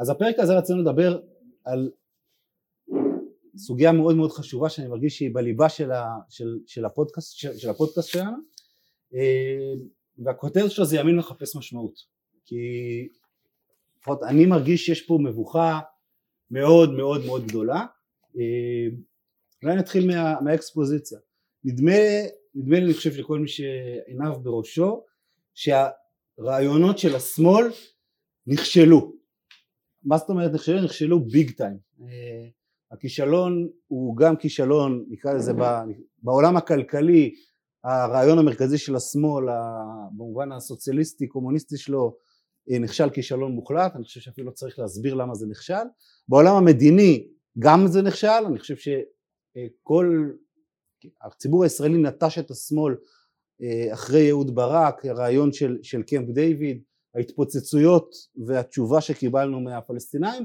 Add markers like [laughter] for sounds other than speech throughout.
אז הפרק הזה רצינו לדבר על סוגיה מאוד מאוד חשובה שאני מרגיש שהיא בליבה של, ה, של, של, הפודקאסט, של, של הפודקאסט שלנו. אה, והכותרת שלו זה ימין מחפש משמעות. כי לפחות אני מרגיש שיש פה מבוכה מאוד מאוד מאוד גדולה. אה, אולי נתחיל מה, מהאקספוזיציה. נדמה, נדמה לי אני חושב לכל מי שעיניו בראשו שהרעיונות של השמאל נכשלו מה זאת אומרת נכשלו? נכשלו ביג טיים הכישלון הוא גם כישלון נקרא לזה בעולם הכלכלי הרעיון המרכזי של השמאל במובן הסוציאליסטי קומוניסטי שלו אה, נכשל כישלון מוחלט אני חושב שאפילו לא צריך להסביר למה זה נכשל בעולם המדיני גם זה נכשל אני חושב שכל הציבור הישראלי נטש את השמאל אה, אחרי אהוד ברק הרעיון של, של קמפ דיוויד ההתפוצצויות והתשובה שקיבלנו מהפלסטינאים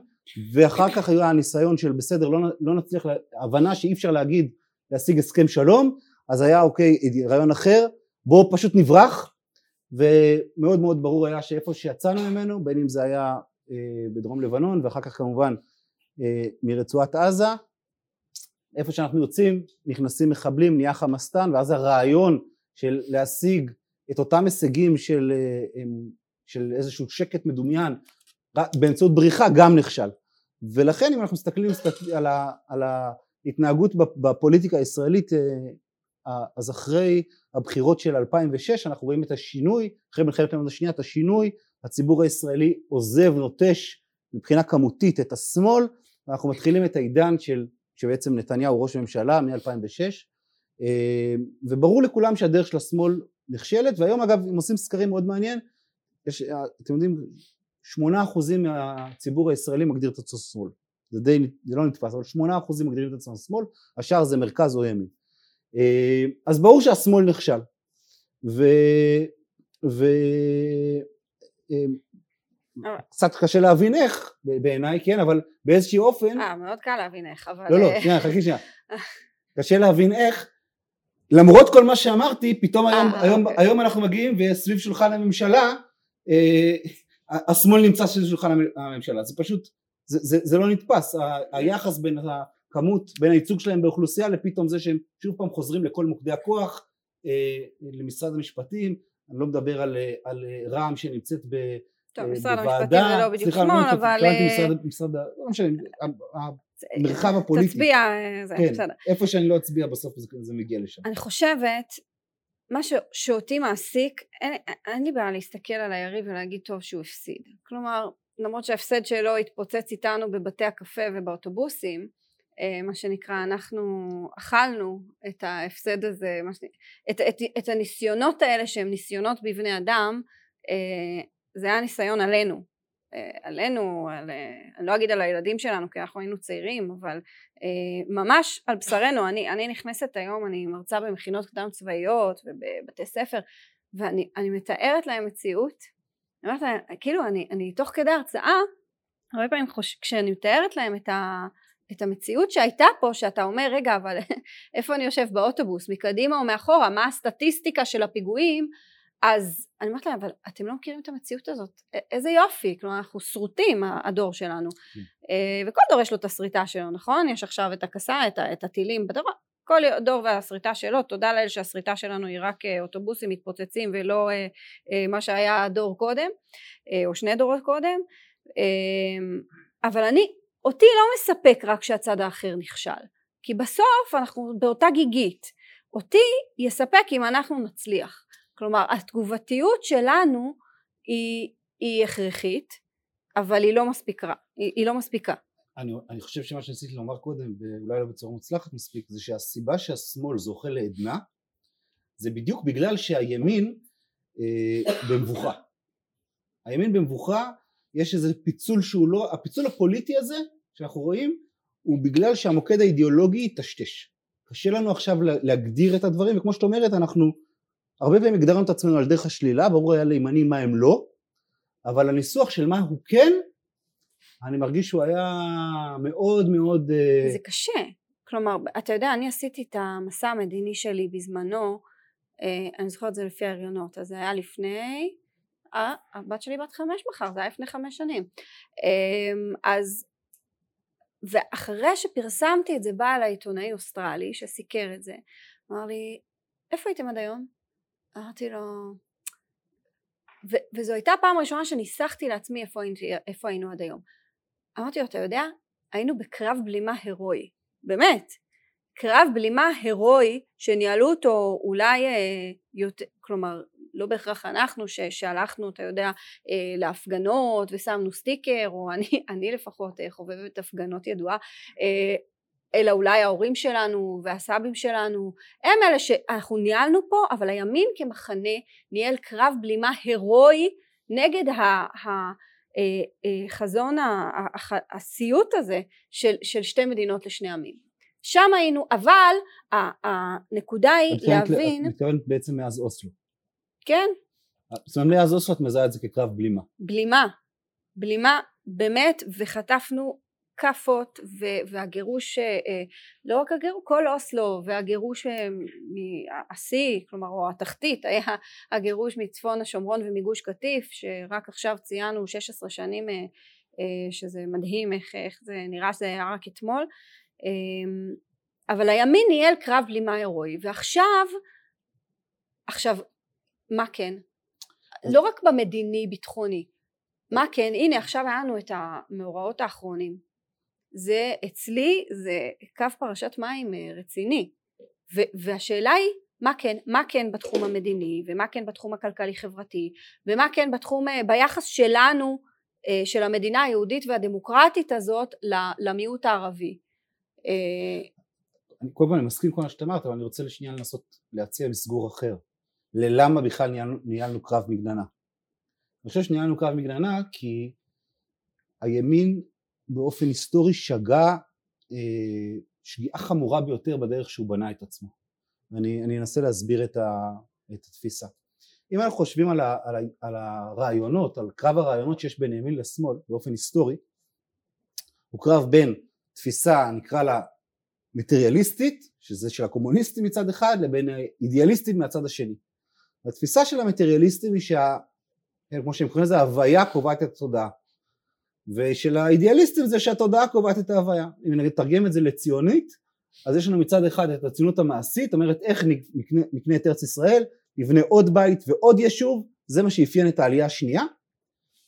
ואחר כך היה הניסיון של בסדר לא, לא נצליח, הבנה שאי אפשר להגיד להשיג הסכם שלום אז היה אוקיי רעיון אחר בואו פשוט נברח ומאוד מאוד ברור היה שאיפה שיצאנו ממנו בין אם זה היה אה, בדרום לבנון ואחר כך כמובן אה, מרצועת עזה איפה שאנחנו יוצאים נכנסים מחבלים נהיה חמאסטן ואז הרעיון של להשיג את אותם הישגים של, אה, של איזשהו שקט מדומיין באמצעות בריחה גם נכשל. ולכן אם אנחנו מסתכלים על, ה, על ההתנהגות בפוליטיקה הישראלית אה, אז אחרי הבחירות של 2006 אנחנו רואים את השינוי אחרי מלחמת העולם השנייה את השינוי הציבור הישראלי עוזב נוטש מבחינה כמותית את השמאל ואנחנו מתחילים את העידן של שבעצם נתניהו ראש הממשלה מ-2006 אה, וברור לכולם שהדרך של השמאל נכשלת והיום אגב אם עושים סקרים מאוד מעניין יש, אה, אתם יודעים שמונה אחוזים מהציבור הישראלי מגדיר את עצמו שמאל זה די, זה לא נתפס, אבל שמונה אחוזים מגדירים את עצמם שמאל, השאר זה מרכז או ימין. אה, אז ברור שהשמאל נכשל. ו... ו... אה, קצת קשה להבין איך בעיניי כן אבל באיזשהו אופן אה מאוד קל להבין איך אבל לא לא שנייה חכי שנייה [laughs] קשה להבין איך למרות כל מה שאמרתי פתאום היום, היום, אוקיי. היום אנחנו מגיעים וסביב שולחן הממשלה השמאל נמצא סביב שולחן הממשלה זה פשוט זה, זה, זה לא נתפס היחס בין הכמות בין הייצוג שלהם באוכלוסייה לפתאום זה שהם שוב פעם חוזרים לכל מוקדי הכוח אה, למשרד המשפטים אני לא מדבר על, על רע"מ שנמצאת ב, טוב, משרד המשפטים זה לא בדיוק שמאל, לא אבל... סליחה, משרד, משרד, לא משנה, המרחב הפוליטי. תצביע, זה כן, בסדר. איפה שאני לא אצביע בסוף זה, זה מגיע לשם. אני חושבת מה ש, שאותי מעסיק, אין, אין לי בעיה להסתכל על היריב ולהגיד טוב שהוא הפסיד. כלומר, למרות שההפסד שלו התפוצץ איתנו בבתי הקפה ובאוטובוסים, אה, מה שנקרא, אנחנו אכלנו את ההפסד הזה, את, את, את הניסיונות האלה שהם ניסיונות בבני אדם, אה, זה היה ניסיון עלינו. אה, עלינו, על, אה, אני לא אגיד על הילדים שלנו כי אנחנו היינו צעירים, אבל אה, ממש על בשרנו, אני, אני נכנסת היום, אני מרצה במכינות קדם צבאיות ובבתי ספר, ואני מתארת להם מציאות, אני אומרת להם, כאילו אני, אני תוך כדי הרצאה, הרבה פעמים חוש, כשאני מתארת להם את, ה, את המציאות שהייתה פה, שאתה אומר רגע אבל [laughs] איפה אני יושב? באוטובוס, מקדימה או מאחורה, מה הסטטיסטיקה של הפיגועים, אז אני אומרת להם, אבל אתם לא מכירים את המציאות הזאת, איזה יופי, כלומר אנחנו שרוטים הדור שלנו, כן. אה, וכל דור יש לו את השריטה שלו, נכון? יש עכשיו את הקסה, את, את הטילים, בדבר, כל דור והשריטה שלו, תודה לאל שהשריטה שלנו היא רק אה, אוטובוסים מתפוצצים ולא אה, מה שהיה דור קודם, או שני דורות קודם, אבל אני, אותי לא מספק רק שהצד האחר נכשל, כי בסוף אנחנו באותה גיגית, אותי יספק אם אנחנו נצליח. כלומר התגובתיות שלנו היא, היא הכרחית אבל היא לא מספיקה, היא, היא לא מספיקה. אני, אני חושב שמה שניסיתי לומר קודם ואולי לא בצורה מוצלחת מספיק זה שהסיבה שהשמאל זוכה לעדנה זה בדיוק בגלל שהימין אה, במבוכה. הימין במבוכה יש איזה פיצול שהוא לא, הפיצול הפוליטי הזה שאנחנו רואים הוא בגלל שהמוקד האידיאולוגי יטשטש. קשה לנו עכשיו להגדיר את הדברים וכמו שאת אומרת אנחנו הרבה פעמים הגדרנו את עצמנו על דרך השלילה, ברור היה לימנים מה הם לא, אבל הניסוח של מה הוא כן, אני מרגיש שהוא היה מאוד מאוד... אה, זה קשה, כלומר, אתה יודע, אני עשיתי את המסע המדיני שלי בזמנו, אה, אני זוכרת את זה לפי ההריונות, אז זה היה לפני אה, הבת שלי בת חמש מחר, זה היה לפני חמש שנים. אמ, אז, ואחרי שפרסמתי את זה, בא אליי עיתונאי אוסטרלי שסיקר את זה, אמר לי, איפה הייתם עד היום? אמרתי לו, ו- וזו הייתה הפעם הראשונה שניסחתי לעצמי איפה, איפה היינו עד היום. אמרתי לו, אתה יודע, היינו בקרב בלימה הירואי, באמת, קרב בלימה הירואי שניהלו אותו אולי אה, יותר, כלומר לא בהכרח אנחנו ש, שהלכנו אתה יודע אה, להפגנות ושמנו סטיקר או אני, [laughs] אני לפחות אה, חובבת הפגנות ידועה אה, אלא אולי ההורים שלנו והסבים שלנו הם אלה שאנחנו ניהלנו פה אבל הימין כמחנה ניהל קרב בלימה הירואי נגד החזון הסיוט הזה של, של שתי מדינות לשני עמים. שם היינו אבל הנקודה היא להבין את מתכוונת בעצם מאז אוסלו. כן. זאת אומרת מאז אוסלו את מזהה את זה כקרב בלימה. בלימה. בלימה באמת וחטפנו כאפות והגירוש, אה, לא רק הגירוש, כל אוסלו והגירוש אה, מהשיא, כלומר או התחתית היה הגירוש מצפון השומרון ומגוש קטיף שרק עכשיו ציינו 16 שנים אה, שזה מדהים איך, איך זה נראה שזה היה רק אתמול. אבל הימין ניהל קרב בלימה הירואי ועכשיו עכשיו מה כן? לא רק במדיני ביטחוני מה כן? הנה עכשיו היה לנו את המאורעות האחרונים זה אצלי זה קו פרשת מים אה, רציני ו- והשאלה היא מה כן, מה כן בתחום המדיני ומה כן בתחום הכלכלי חברתי ומה כן בתחום אה, ביחס שלנו אה, של המדינה היהודית והדמוקרטית הזאת למיעוט הערבי. אני כל פעם אני מסכים כל מה שאת אמרת אבל אני רוצה לשנייה לנסות להציע מסגור אחר ללמה בכלל ניהלנו, ניהלנו קרב מגננה. אני חושב שניהלנו קרב מגננה כי הימין באופן היסטורי שגה אה, שגיאה חמורה ביותר בדרך שהוא בנה את עצמו. ואני אנסה להסביר את, ה, את התפיסה. אם אנחנו חושבים על, ה, על, ה, על הרעיונות, על קרב הרעיונות שיש בין ימין לשמאל באופן היסטורי הוא קרב בין תפיסה נקרא לה מטריאליסטית שזה של הקומוניסטים מצד אחד לבין האידיאליסטים מהצד השני. התפיסה של המטריאליסטים היא שה... כמו שהם קוראים לזה הוויה קובעת את התודעה ושל האידיאליסטים זה שהתודעה קובעת את ההוויה. אם נתרגם את זה לציונית אז יש לנו מצד אחד את הציונות המעשית אומרת איך נקנה, נקנה את ארץ ישראל נבנה עוד בית ועוד יישוב זה מה שאפיין את העלייה השנייה.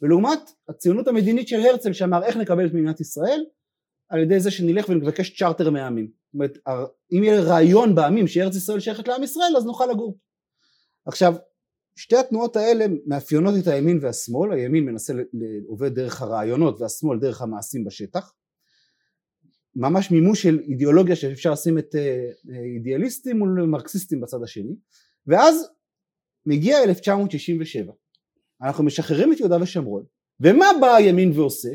ולעומת הציונות המדינית של הרצל שאמר איך נקבל את מדינת ישראל על ידי זה שנלך ונבקש צ'רטר מהעמים. זאת אומרת אם יהיה רעיון בעמים שארץ ישראל שייכת לעם ישראל אז נוכל לגור. עכשיו שתי התנועות האלה מאפיינות את הימין והשמאל, הימין מנסה לעובד דרך הרעיונות והשמאל דרך המעשים בשטח, ממש מימוש של אידיאולוגיה שאפשר לשים את אה, אידיאליסטים מול מרקסיסטים בצד השני, ואז מגיע 1967, אנחנו משחררים את יהודה ושומרון, ומה בא הימין ועושה?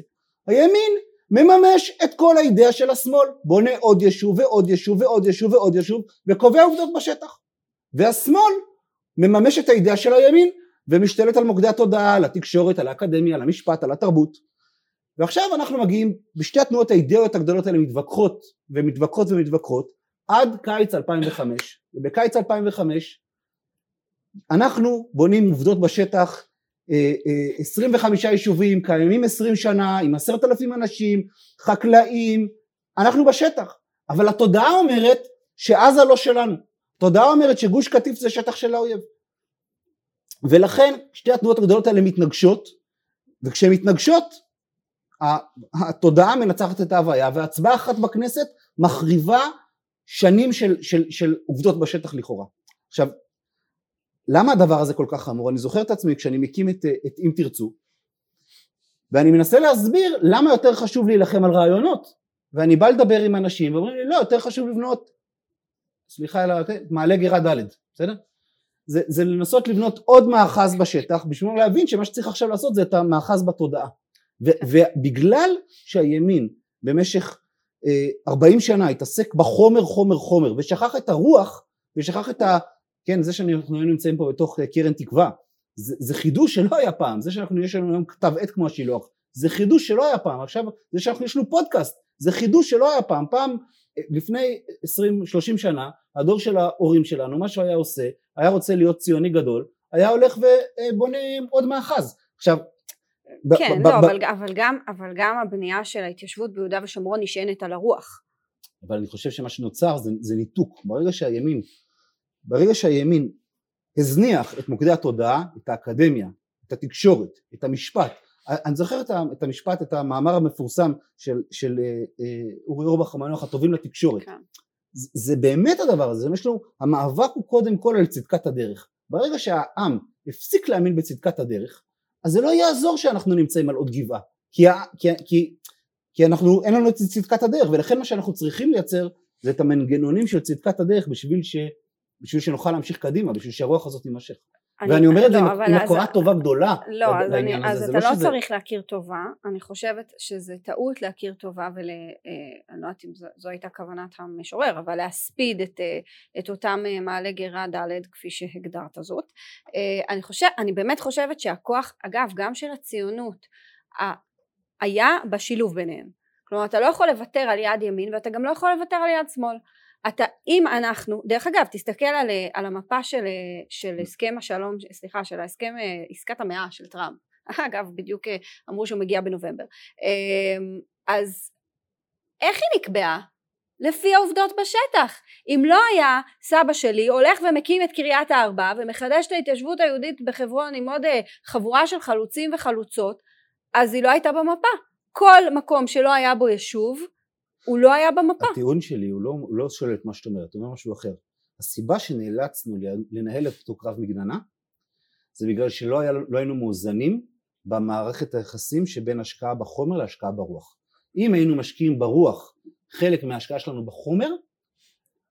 הימין מממש את כל האידאה של השמאל, בונה עוד יישוב ועוד יישוב ועוד יישוב ועוד יישוב וקובע עובדות בשטח, והשמאל מממש את האידאה של הימין ומשתלט על מוקדי התודעה, על התקשורת, על האקדמיה, על המשפט, על התרבות. ועכשיו אנחנו מגיעים, בשתי התנועות האידאיות הגדולות האלה מתווכחות ומתווכחות ומתווכחות עד קיץ 2005 ובקיץ 2005 אנחנו בונים עובדות בשטח 25 אה, אה, יישובים קיימים 20 שנה עם עשרת אלפים אנשים חקלאים. אנחנו בשטח. אבל התודעה אומרת שעזה לא שלנו תודעה אומרת שגוש קטיף זה שטח של האויב ולכן שתי התנועות הגדולות האלה מתנגשות וכשהן מתנגשות התודעה מנצחת את ההוויה והצבעה אחת בכנסת מחריבה שנים של, של, של עובדות בשטח לכאורה. עכשיו למה הדבר הזה כל כך חמור? אני זוכר את עצמי כשאני מקים את, את אם תרצו ואני מנסה להסביר למה יותר חשוב להילחם על רעיונות ואני בא לדבר עם אנשים ואומרים לי לא יותר חשוב לבנות סליחה אלא מעלה גירה ד' בסדר? זה, זה לנסות לבנות עוד מאחז בשטח בשביל להבין שמה שצריך עכשיו לעשות זה את המאחז בתודעה ו, ובגלל שהימין במשך אה, 40 שנה התעסק בחומר חומר חומר ושכח את הרוח ושכח את ה... כן זה שאנחנו נמצאים פה בתוך אה, קרן תקווה זה, זה חידוש שלא היה פעם זה שאנחנו יש לנו היום כתב עת כמו השילוח זה חידוש שלא היה פעם עכשיו זה שאנחנו יש לנו פודקאסט זה חידוש שלא היה פעם פעם לפני 20-30 שנה הדור של ההורים שלנו מה שהוא היה עושה היה רוצה להיות ציוני גדול היה הולך ובונה עוד מאחז. עכשיו, כן, לא, אבל, אבל, גם, אבל גם הבנייה של ההתיישבות ביהודה ושומרון נשענת על הרוח. אבל אני חושב שמה שנוצר זה, זה ניתוק. ברגע שהימין, ברגע שהימין הזניח את מוקדי התודעה, את האקדמיה, את התקשורת, את המשפט, אני זוכר את המשפט, את המאמר המפורסם של, של אה, אה, אורי אורבך המנוח הטובים לתקשורת. כן. זה, זה באמת הדבר הזה, יש לנו, המאבק הוא קודם כל על צדקת הדרך. ברגע שהעם הפסיק להאמין בצדקת הדרך, אז זה לא יעזור שאנחנו נמצאים על עוד גבעה, כי, כי, כי, כי אנחנו, אין לנו את צדקת הדרך, ולכן מה שאנחנו צריכים לייצר זה את המנגנונים של צדקת הדרך בשביל, ש, בשביל שנוכל להמשיך קדימה, בשביל שהרוח הזאת תימשך. אני, ואני אומר את זה לא, עם הכרת טובה גדולה לא, אז, אני, אז אתה לא, לא. צריך להכיר טובה, אני חושבת שזה טעות להכיר טובה ואני אה, לא יודעת אם זו, זו הייתה כוונת המשורר, אבל להספיד את, אה, את אותם אה, מעלה גרה ד' כפי שהגדרת זאת. אני, חושב, אני באמת חושבת שהכוח, אגב, גם של הציונות, היה בשילוב ביניהם. כלומר, אתה לא יכול לוותר על יד ימין ואתה גם לא יכול לוותר על יד שמאל. אתה אם אנחנו דרך אגב תסתכל על, על המפה של, של הסכם השלום סליחה של ההסכם עסקת המאה של טראמפ. [laughs] אגב בדיוק אמרו שהוא מגיע בנובמבר. אמ, אז איך היא נקבעה? לפי העובדות בשטח. אם לא היה סבא שלי הולך ומקים את קריית הארבע ומחדש את ההתיישבות היהודית בחברון עם עוד חבורה של חלוצים וחלוצות אז היא לא הייתה במפה. כל מקום שלא היה בו יישוב הוא לא היה במפה. הטיעון שלי הוא לא, הוא לא שולל את מה שאת אומרת, הוא אומר משהו אחר. הסיבה שנאלצנו לנהל את אותו קרב מגננה זה בגלל שלא היה, לא היינו מאוזנים במערכת היחסים שבין השקעה בחומר להשקעה ברוח. אם היינו משקיעים ברוח חלק מההשקעה שלנו בחומר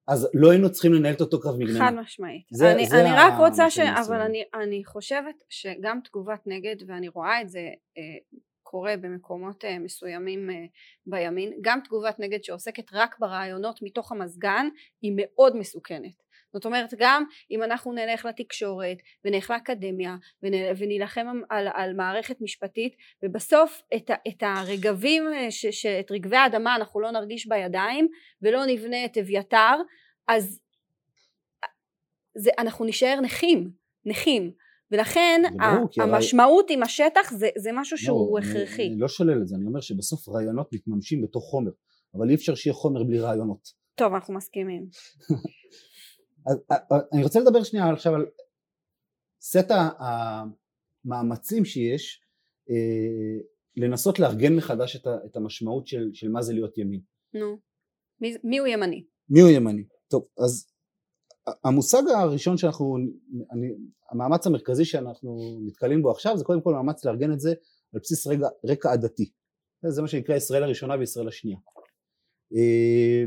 אז לא היינו צריכים לנהל את אותו קרב מגננה. חד משמעית. זה, אני, זה אני רק רוצה ש... אבל אני, אני חושבת שגם תגובת נגד, ואני רואה את זה אה, קורה במקומות אה, מסוימים אה, בימין, גם תגובת נגד שעוסקת רק ברעיונות מתוך המזגן היא מאוד מסוכנת. זאת אומרת גם אם אנחנו נלך לתקשורת ונלך לאקדמיה ונילחם על, על מערכת משפטית ובסוף את, את הרגבים, אה, ש, ש, את רגבי האדמה אנחנו לא נרגיש בידיים ולא נבנה את אביתר אז זה, אנחנו נשאר נכים, נכים ולכן המשמעות הרי... עם השטח זה, זה משהו לא, שהוא אני, הכרחי. אני לא שולל את זה, אני אומר שבסוף רעיונות מתממשים בתוך חומר, אבל אי אפשר שיהיה חומר בלי רעיונות. טוב, אנחנו מסכימים. [laughs] אז, אני רוצה לדבר שנייה עכשיו על סט המאמצים שיש אה, לנסות לארגן מחדש את, את המשמעות של, של מה זה להיות ימין. נו, מי, מי הוא ימני? מי הוא ימני? טוב, אז המושג הראשון שאנחנו, אני, המאמץ המרכזי שאנחנו נתקלים בו עכשיו זה קודם כל מאמץ לארגן את זה על בסיס רגע, רקע עדתי. זה מה שנקרא ישראל הראשונה וישראל השנייה. אה,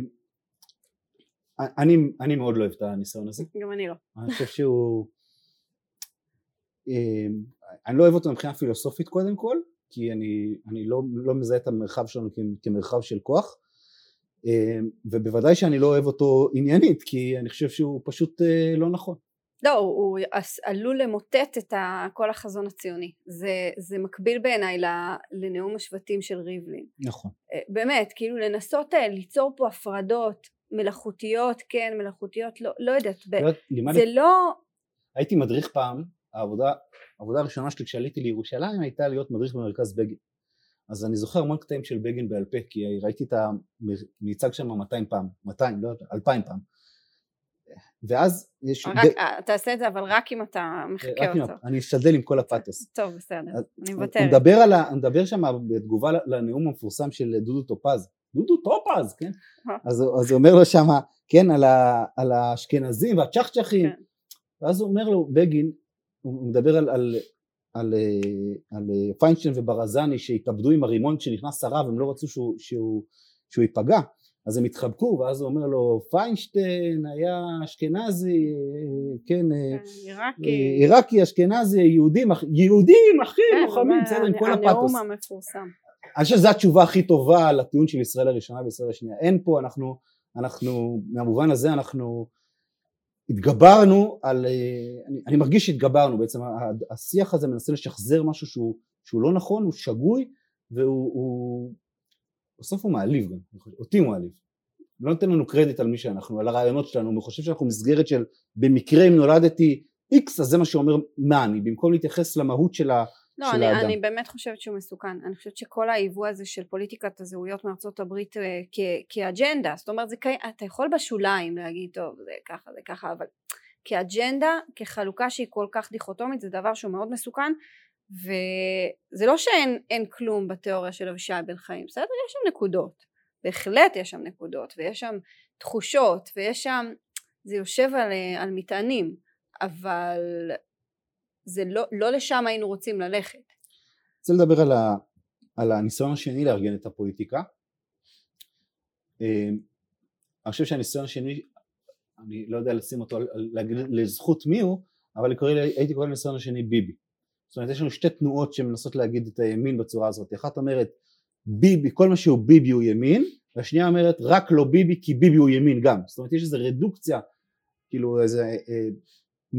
אני, אני מאוד לא אוהב את הניסיון הזה. גם אני לא. אני חושב שהוא... אה, אני לא אוהב אותו מבחינה פילוסופית קודם כל, כי אני, אני לא, לא מזהה את המרחב שלנו כמרחב של כוח. אמ, ובוודאי שאני לא אוהב אותו עניינית כי אני חושב שהוא פשוט אה, לא נכון. לא, הוא עלול למוטט את כל החזון הציוני. זה, זה מקביל בעיניי לנאום השבטים של ריבלין. נכון. אה, באמת, כאילו לנסות אה, ליצור פה הפרדות מלאכותיות, כן, מלאכותיות, לא, לא יודעת. לימד... זה לא... הייתי מדריך פעם, העבודה, העבודה הראשונה שלי כשעליתי לירושלים הייתה להיות מדריך במרכז בגין. אז אני זוכר המון קטעים של בגין בעל פה, כי ראיתי את המיצג שם 200 פעם, 200, לא יודע, 2,000 פעם. ואז יש... רק, ב... אה, תעשה את זה אבל רק אם אתה מחכה אותו. עם, אני אשתדל עם כל הפאתוס. [laughs] טוב בסדר, אני מוותרת. ה, הוא מדבר שם בתגובה לנאום המפורסם של דודו טופז, דודו טופז, כן? אה. אז, אז הוא אומר לו שם, כן, על, ה, על האשכנזים והצ'חצ'חים, כן. ואז הוא אומר לו, בגין, הוא מדבר על, על על, אה, על אה, פיינשטיין וברזני שהתאבדו עם הרימון כשנכנס הרב הם לא רצו שהוא, שהוא, שהוא ייפגע. אז הם התחבקו ואז הוא אומר לו פיינשטיין היה אשכנזי אה, כן, כן עיראקי עיראקי אשכנזי יהודים יהודים אחי כן, לוחמים בסדר עם כל הפתוס הנאום המפורסם. אני חושב שזו התשובה הכי טובה לטיעון של ישראל הראשונה וישראל השנייה. אין פה אנחנו אנחנו מהמובן הזה אנחנו התגברנו על, אה, אני, אני מרגיש שהתגברנו בעצם, השיח הזה מנסה לשחזר משהו שהוא, שהוא לא נכון, הוא שגוי והוא, הוא, בסוף הוא מעליב גם, אותי הוא מעליב, לא נותן לנו קרדיט על מי שאנחנו, על הרעיונות שלנו, הוא חושב שאנחנו מסגרת של במקרה אם נולדתי X אז זה מה שאומר מה אני במקום להתייחס למהות של, ה, לא, של אני, האדם. אני באמת חושבת שהוא מסוכן. אני חושבת שכל היבוא הזה של פוליטיקת הזהויות מארצות הברית אה, כ- כאג'נדה, זאת אומרת, זה, אתה יכול בשוליים להגיד, טוב, זה ככה, זה ככה, אבל כאג'נדה, כחלוקה שהיא כל כך דיכוטומית, זה דבר שהוא מאוד מסוכן, וזה לא שאין אין כלום בתיאוריה של אבישי בן חיים, בסדר? יש שם נקודות, בהחלט יש שם נקודות, ויש שם תחושות, ויש שם, זה יושב על, אה, על מטענים, אבל זה לא, לא לשם היינו רוצים ללכת. רוצה לדבר על, ה, על הניסיון השני לארגן את הפוליטיקה. אה, אני חושב שהניסיון השני, אני לא יודע לשים אותו, להגיד לזכות מי הוא, אבל לקרוא, הייתי קורא לניסיון השני ביבי. זאת אומרת יש לנו שתי תנועות שמנסות להגיד את הימין בצורה הזאת, אחת אומרת ביבי, כל מה שהוא ביבי הוא ימין, והשנייה אומרת רק לא ביבי כי ביבי הוא ימין גם, זאת אומרת יש איזו רדוקציה, כאילו איזה אה,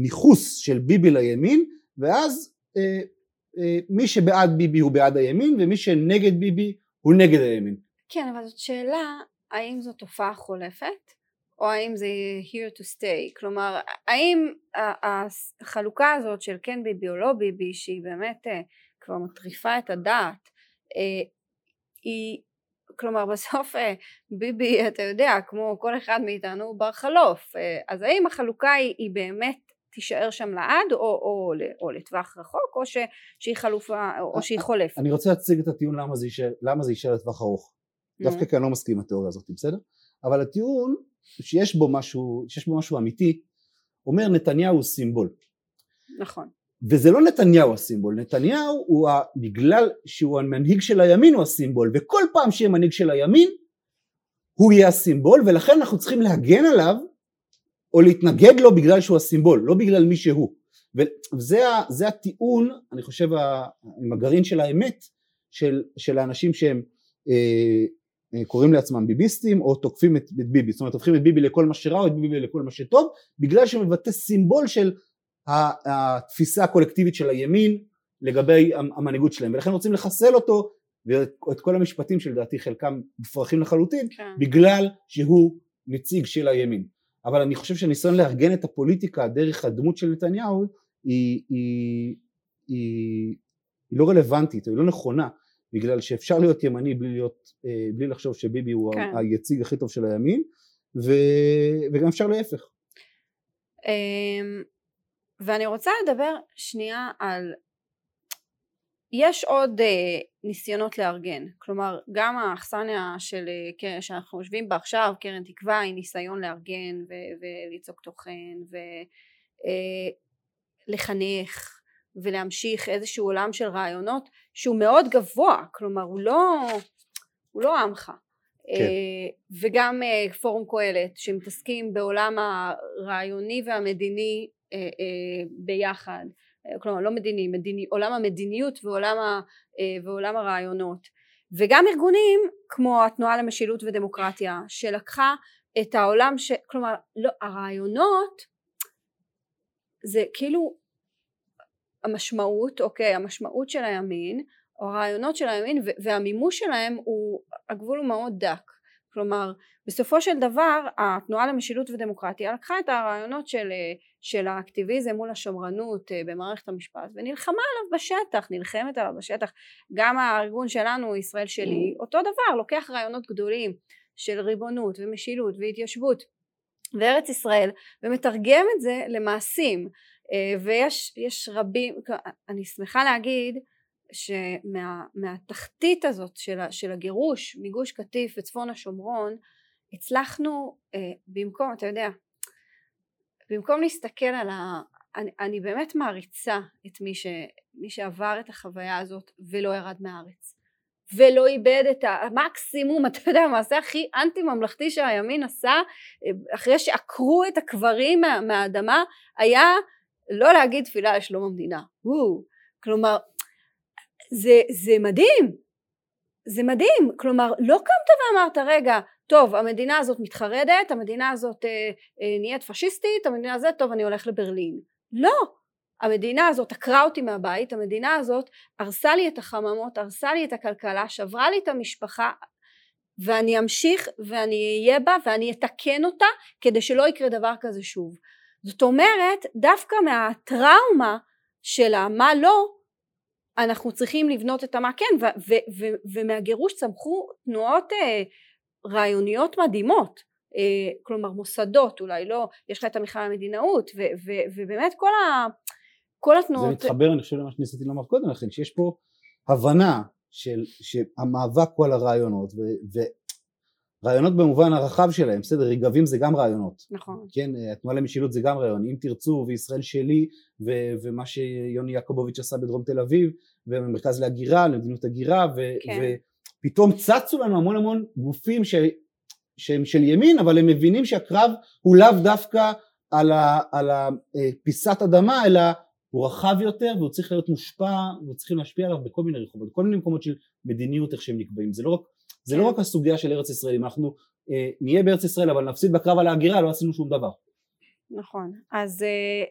ניכוס של ביבי לימין, ואז אה, אה, מי שבעד ביבי הוא בעד הימין ומי שנגד ביבי הוא נגד הימין. כן, אבל זאת שאלה, האם זו תופעה חולפת, או האם זה here to stay, כלומר, האם החלוקה הזאת של כן ביבי או לא ביבי, שהיא באמת אה, כבר מטריפה את הדעת, אה, היא, כלומר בסוף אה, ביבי, אתה יודע, כמו כל אחד מאיתנו, הוא בר חלוף, אז האם החלוקה היא, היא באמת תישאר שם לעד, או, או, או, לטווח רחוק, או ש, שהיא חלופה, או שהיא חולפת. אני רוצה להציג את הטיעון למה זה יישאר, למה זה יישאר לטווח ארוך. דווקא כי אני לא מסכים עם התיאוריה הזאת, בסדר? אבל הטיעון שיש בו משהו, שיש בו משהו אמיתי, אומר נתניהו הוא סימבול. נכון. וזה לא נתניהו הסימבול, נתניהו הוא, ה, בגלל שהוא המנהיג של הימין הוא הסימבול, וכל פעם שיהיה מנהיג של הימין, הוא יהיה הסימבול, ולכן אנחנו צריכים להגן עליו, או להתנגד לו בגלל שהוא הסימבול, לא בגלל מי שהוא. וזה הטיעון, אני חושב, עם הגרעין של האמת, של, של האנשים שהם אה, אה, קוראים לעצמם ביביסטים, או תוקפים את, את ביבי, זאת אומרת, הופכים את ביבי לכל מה שרע, או את ביבי לכל מה שטוב, בגלל שהוא מבטא סימבול של התפיסה הקולקטיבית של הימין לגבי המנהיגות שלהם ולכן רוצים לחסל אותו ואת כל המשפטים שלדעתי חלקם מופרכים לחלוטין כן. בגלל שהוא נציג של הימין אבל אני חושב שהניסיון לארגן את הפוליטיקה דרך הדמות של נתניהו היא, היא, היא, היא לא רלוונטית, היא לא נכונה בגלל שאפשר להיות ימני בלי, להיות, אה, בלי לחשוב שביבי הוא כן. היציג הכי טוב של הימין ו, וגם אפשר להפך אמ, ואני רוצה לדבר שנייה על יש עוד אה, ניסיונות לארגן. כלומר גם האכסניה של אה, כן, שאנחנו יושבים בה עכשיו קרן תקווה היא ניסיון לארגן ו- וליצוק תוכן ולחנך ולהמשיך איזשהו עולם של רעיונות שהוא מאוד גבוה. כלומר הוא לא הוא לא עמך. כן. אה, וגם אה, פורום קהלת שמתעסקים בעולם הרעיוני והמדיני אה, אה, ביחד. אה, כלומר לא מדיני, מדיני עולם המדיניות ועולם, ה, אה, ועולם הרעיונות. וגם ארגונים כמו התנועה למשילות ודמוקרטיה שלקחה את העולם ש... כלומר לא, הרעיונות זה כאילו המשמעות אוקיי המשמעות של הימין או הרעיונות של הימין והמימוש שלהם הוא הגבול הוא מאוד דק כלומר בסופו של דבר התנועה למשילות ודמוקרטיה לקחה את הרעיונות של, של האקטיביזם מול השמרנות במערכת המשפט ונלחמה עליו בשטח נלחמת עליו בשטח. גם הארגון שלנו ישראל שלי אותו דבר לוקח רעיונות גדולים של ריבונות ומשילות והתיישבות וארץ ישראל ומתרגם את זה למעשים. ויש יש רבים אני שמחה להגיד שמהתחתית הזאת של, של הגירוש מגוש קטיף וצפון השומרון הצלחנו אה, במקום אתה יודע במקום להסתכל על ה... אני, אני באמת מעריצה את מי, ש, מי שעבר את החוויה הזאת ולא ירד מהארץ. ולא איבד את המקסימום אתה יודע המעשה הכי אנטי ממלכתי שהימין עשה אחרי שעקרו את הקברים מה, מהאדמה היה לא להגיד תפילה לשלום המדינה. וואו. כלומר זה, זה מדהים, זה מדהים, כלומר לא קמת ואמרת רגע טוב המדינה הזאת מתחרדת, המדינה הזאת אה, אה, נהיית פשיסטית, המדינה הזאת טוב אני הולך לברלין, לא, המדינה הזאת עקרה אותי מהבית, המדינה הזאת הרסה לי את החממות, הרסה לי את הכלכלה, שברה לי את המשפחה ואני אמשיך ואני אהיה בה ואני אתקן אותה כדי שלא יקרה דבר כזה שוב. זאת אומרת דווקא מהטראומה של המה לא אנחנו צריכים לבנות את המה כן ו- ו- ו- ומהגירוש צמחו תנועות אה, רעיוניות מדהימות. אה, כלומר מוסדות אולי לא יש לך את המכלל המדינאות ו- ו- ובאמת כל, ה- כל התנועות זה מתחבר אני חושב למה שניסיתי לומר קודם לכן שיש פה הבנה של שהמאבק הוא על הרעיונות ו- רעיונות במובן הרחב שלהם, בסדר, רגבים זה גם רעיונות. נכון. כן, התנועה למשילות זה גם רעיון. אם תרצו וישראל שלי ו- ומה שיוני יעקובוביץ' עשה בדרום תל אביב ומרכז להגירה, למדינות הגירה ו- כן. ופתאום צצו לנו המון המון גופים ש- שהם של ימין אבל הם מבינים שהקרב הוא לאו דווקא על, ה- על הפיסת אה, אדמה אלא הוא רחב יותר והוא צריך להיות מושפע וצריכים להשפיע עליו בכל מיני רחובות, בכל מיני מקומות של מדיניות איך שהם נקבעים. זה לא רק זה לא כן. רק הסוגיה של ארץ ישראל, אם אנחנו אה, נהיה בארץ ישראל אבל נפסיד בקרב על ההגירה לא עשינו שום דבר. נכון, אז... אה,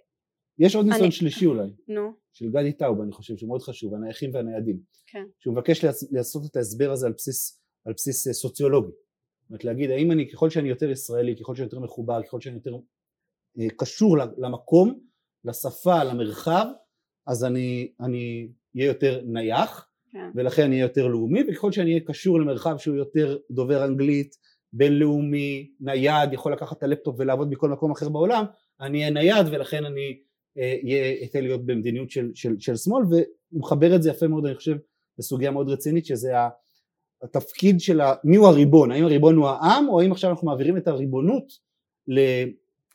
יש עוד ניסיון אני... שלישי אולי, נו. של גדי טאוב אני חושב שהוא מאוד חשוב, הנייחים והניידים, כן. שהוא מבקש לעשות את ההסבר הזה על בסיס, על בסיס אה, סוציולוגי, זאת אומרת להגיד האם אני ככל שאני יותר ישראלי, ככל שאני יותר מחובר, ככל שאני יותר אה, קשור למקום, לשפה, למרחב, אז אני אהיה יותר נייח. ולכן אני אהיה יותר לאומי וככל שאני אהיה קשור למרחב שהוא יותר דובר אנגלית בינלאומי נייד יכול לקחת את הלפטופ ולעבוד בכל מקום אחר בעולם אני אהיה נייד ולכן אני אהיה אה, אתן להיות במדיניות של, של, של שמאל והוא מחבר את זה יפה מאוד אני חושב לסוגיה מאוד רצינית שזה התפקיד של ה, מי הוא הריבון? האם הריבון הוא העם או האם עכשיו אנחנו מעבירים את הריבונות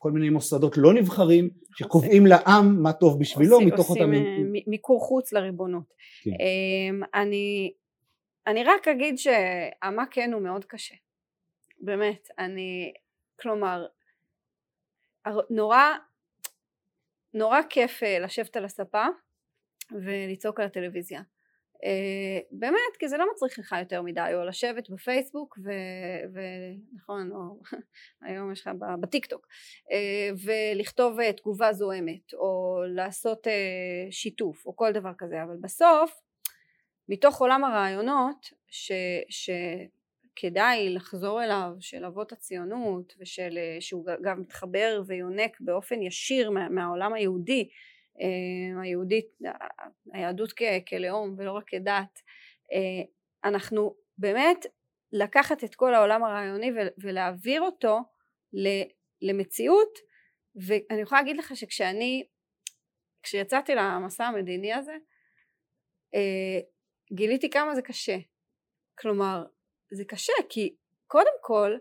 כל מיני מוסדות לא נבחרים שקובעים לעם מה טוב בשבילו עושים, מתוך אותם... עושים אה, מיקור חוץ לריבונות. כן. אמ, אני, אני רק אגיד שהמה כן הוא מאוד קשה. באמת, אני, כלומר, נורא, נורא כיף אה, לשבת על הספה ולצעוק על הטלוויזיה. Uh, באמת כי זה לא מצריך לך יותר מדי או לשבת בפייסבוק ונכון או [laughs] היום יש לך בטיק טוק uh, ולכתוב uh, תגובה זוהמת או לעשות שיתוף או כל דבר כזה אבל בסוף מתוך עולם הרעיונות ש, שכדאי לחזור אליו של אבות הציונות ושל שהוא גם מתחבר ויונק באופן ישיר מה, מהעולם היהודי אה, היהודית, היהדות כלאום ולא רק כדת, אה, אנחנו באמת לקחת את כל העולם הרעיוני ולהעביר אותו למציאות. ואני יכולה להגיד לך שכשאני כשיצאתי למסע המדיני הזה אה, גיליתי כמה זה קשה. כלומר זה קשה כי קודם כל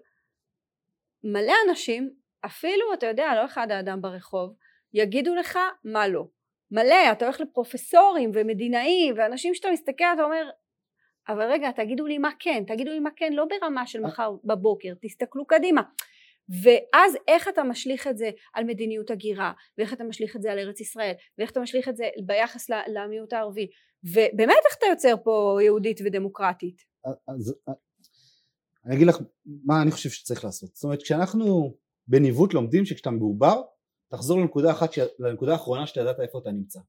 מלא אנשים אפילו אתה יודע לא אחד האדם ברחוב יגידו לך מה לא. מלא, אתה הולך לפרופסורים ומדינאים ואנשים שאתה מסתכל אתה אומר אבל רגע תגידו לי מה כן, תגידו לי מה כן לא ברמה של מחר בבוקר, תסתכלו קדימה. ואז איך אתה משליך את זה על מדיניות הגירה ואיך אתה משליך את זה על ארץ ישראל ואיך אתה משליך את זה ביחס למיעוט הערבי. ובאמת איך אתה יוצר פה יהודית ודמוקרטית? אז אני אגיד לך מה אני חושב שצריך לעשות. זאת אומרת כשאנחנו בניווט לומדים שכשאתה מעובר תחזור לנקודה אחת, ש... לנקודה האחרונה שאתה ידעת איפה אתה נמצא.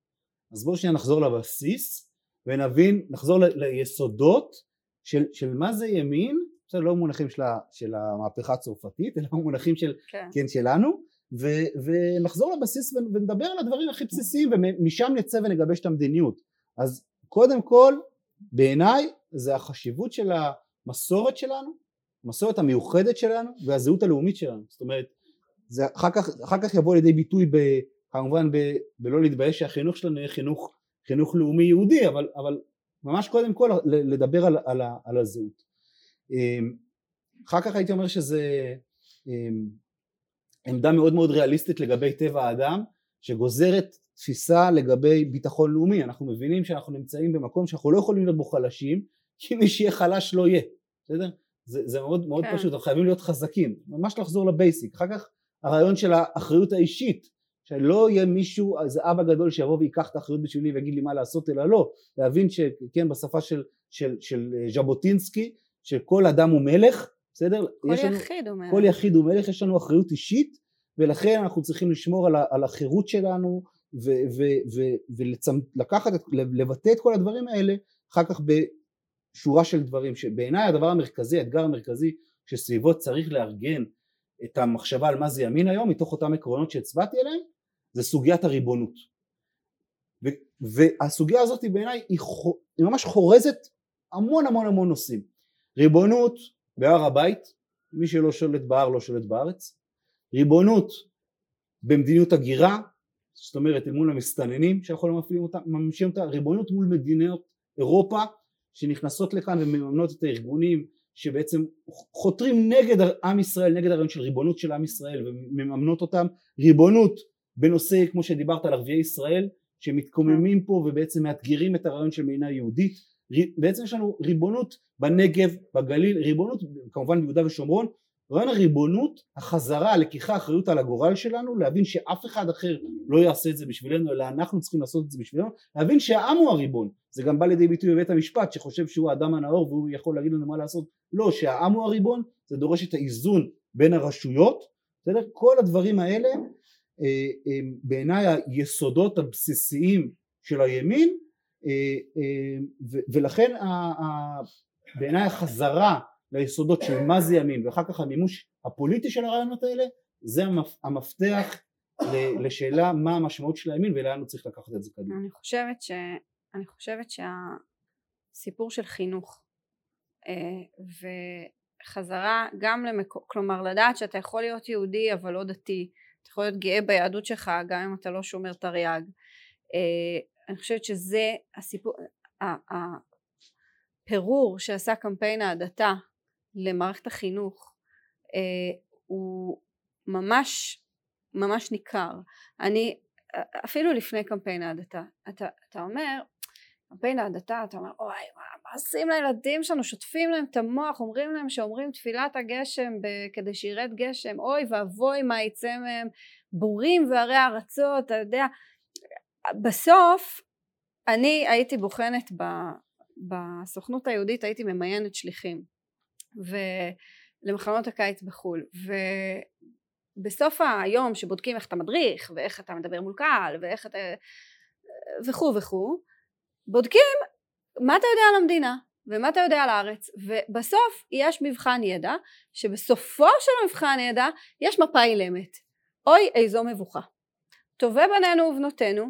אז בואו שנייה נחזור לבסיס ונבין, נחזור ל... ליסודות של, של מה זה ימין, בסדר, לא מונחים של, ה... של המהפכה הצרפתית, אלא מונחים של, כן. כן, שלנו, ו... ונחזור לבסיס ונדבר על הדברים הכי בסיסיים ומשם נצא ונגבש את המדיניות. אז קודם כל, בעיניי זה החשיבות של המסורת שלנו, המסורת המיוחדת שלנו והזהות הלאומית שלנו. זאת אומרת, זה אחר כך, אחר כך יבוא לידי ביטוי ב, כמובן ב, בלא להתבייש שהחינוך שלנו יהיה חינוך, חינוך לאומי יהודי אבל, אבל ממש קודם כל לדבר על, על, על הזהות. אמ, אחר כך הייתי אומר שזה אמ, עמדה מאוד מאוד ריאליסטית לגבי טבע האדם שגוזרת תפיסה לגבי ביטחון לאומי אנחנו מבינים שאנחנו נמצאים במקום שאנחנו לא יכולים להיות בו חלשים כי מי שיהיה חלש לא יהיה בסדר? זה, זה מאוד מאוד כן. פשוט אנחנו חייבים להיות חזקים ממש לחזור לבייסיק אחר כך הרעיון של האחריות האישית שלא יהיה מישהו איזה אבא גדול שיבוא ויקח את האחריות בשבילי ויגיד לי מה לעשות אלא לא להבין שכן בשפה של, של, של אה, ז'בוטינסקי שכל אדם הוא מלך בסדר? כל יחיד הוא מלך כל יחיד הוא מלך יש לנו אחריות אישית ולכן אנחנו צריכים לשמור על, על החירות שלנו ולקחת לבטא את כל הדברים האלה אחר כך בשורה של דברים שבעיניי הדבר המרכזי האתגר המרכזי שסביבו צריך לארגן את המחשבה על מה זה ימין היום מתוך אותם עקרונות שהצבעתי עליהם זה סוגיית הריבונות. ו- והסוגיה הזאת בעיניי היא, היא ממש חורזת המון המון המון נושאים. ריבונות בהר הבית מי שלא שולט בהר לא שולט בארץ. ריבונות במדיניות הגירה זאת אומרת אל מול המסתננים שאנחנו לא מפעילים אותה, מממשים אותה, ריבונות מול מדינות אירופה שנכנסות לכאן ומממנות את הארגונים שבעצם חותרים נגד עם ישראל, נגד הרעיון של ריבונות של עם ישראל ומממנות אותם, ריבונות בנושא כמו שדיברת על ערביי ישראל שמתקוממים פה ובעצם מאתגרים את הרעיון של מדינה יהודית, בעצם יש לנו ריבונות בנגב, בגליל, ריבונות כמובן ביהודה ושומרון רעיון הריבונות, החזרה, לקיחה אחריות על הגורל שלנו, להבין שאף אחד אחר לא יעשה את זה בשבילנו, אלא אנחנו צריכים לעשות את זה בשבילנו, להבין שהעם הוא הריבון, זה גם בא לידי ביטוי בבית המשפט שחושב שהוא האדם הנאור והוא יכול להגיד לנו מה לעשות, לא, שהעם הוא הריבון, זה דורש את האיזון בין הרשויות, בסדר? כל הדברים האלה אה, הם בעיניי היסודות הבסיסיים של הימין אה, אה, ולכן בעיניי החזרה ליסודות של מה זה ימין ואחר כך המימוש הפוליטי של הרעיונות האלה זה המפתח לשאלה מה המשמעות של הימין ולאן הוא צריך לקחת את זה קדימה. אני חושבת, ש... אני חושבת שהסיפור של חינוך אה, וחזרה גם למקום, כלומר לדעת שאתה יכול להיות יהודי אבל לא דתי, אתה יכול להיות גאה ביהדות שלך גם אם אתה לא שומר תרי"ג, אה, אני חושבת שזה הסיפור, הפירור שעשה קמפיין ההדתה למערכת החינוך אה, הוא ממש ממש ניכר. אני אפילו לפני קמפיין ההדתה אתה, אתה אומר קמפיין ההדתה אתה אומר אוי מה, עושים לילדים שלנו? שוטפים להם את המוח אומרים להם שאומרים תפילת הגשם ב- כדי שירד גשם. אוי ואבוי מה יצא מהם בורים והרי ארצות אתה יודע. בסוף אני הייתי בוחנת ב, בסוכנות היהודית הייתי ממיינת שליחים ולמחנות הקיץ בחו"ל. ובסוף היום שבודקים איך אתה מדריך ואיך אתה מדבר מול קהל ואיך אתה וכו' וכו' בודקים מה אתה יודע על המדינה ומה אתה יודע על הארץ. ובסוף יש מבחן ידע שבסופו של המבחן ידע יש מפה אילמת אוי איזו מבוכה. טובי בנינו ובנותינו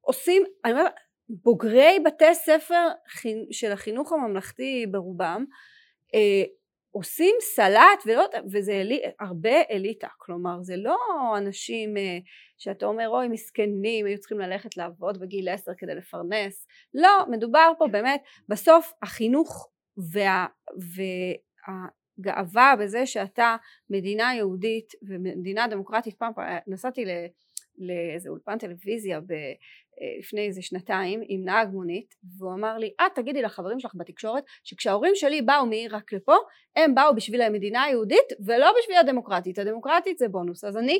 עושים אני אומרת בוגרי בתי ספר של החינוך הממלכתי ברובם אה, עושים סלט ולא, וזה אלי, הרבה אליטה כלומר זה לא אנשים אה, שאתה אומר אוי מסכנים היו צריכים ללכת לעבוד בגיל עשר כדי לפרנס. לא מדובר פה באמת בסוף החינוך וה, והגאווה בזה שאתה מדינה יהודית ומדינה דמוקרטית פעם נסעתי לאיזה אולפן טלוויזיה לפני איזה שנתיים עם נהג מונית והוא אמר לי את אה, תגידי לחברים שלך בתקשורת שכשההורים שלי באו מעיראק לפה הם באו בשביל המדינה היהודית ולא בשביל הדמוקרטית. הדמוקרטית זה בונוס. אז אני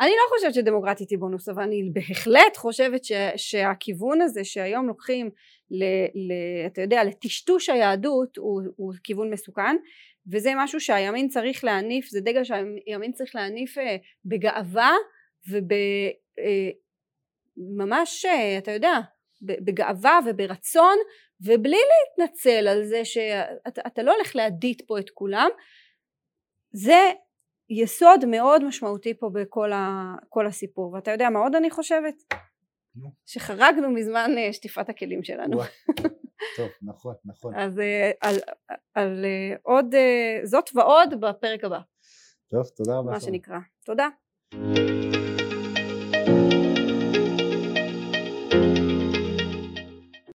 אני לא חושבת שדמוקרטית היא בונוס אבל אני בהחלט חושבת ש, שהכיוון הזה שהיום לוקחים ל, ל, אתה יודע לטשטוש היהדות הוא, הוא כיוון מסוכן וזה משהו שהימין צריך להניף זה דגל שהימין צריך להניף אה, בגאווה וב... ממש אה, אתה יודע בגאווה וברצון ובלי להתנצל על זה שאתה לא הולך להדית פה את כולם זה יסוד מאוד משמעותי פה בכל ה, הסיפור. ואתה יודע מה עוד אני חושבת? שחרגנו מזמן אה, שטיפת הכלים שלנו. [laughs] טוב נכון נכון. אז אה, על, על עוד זאת ועוד בפרק הבא. טוב תודה רבה מה שנקרא. תודה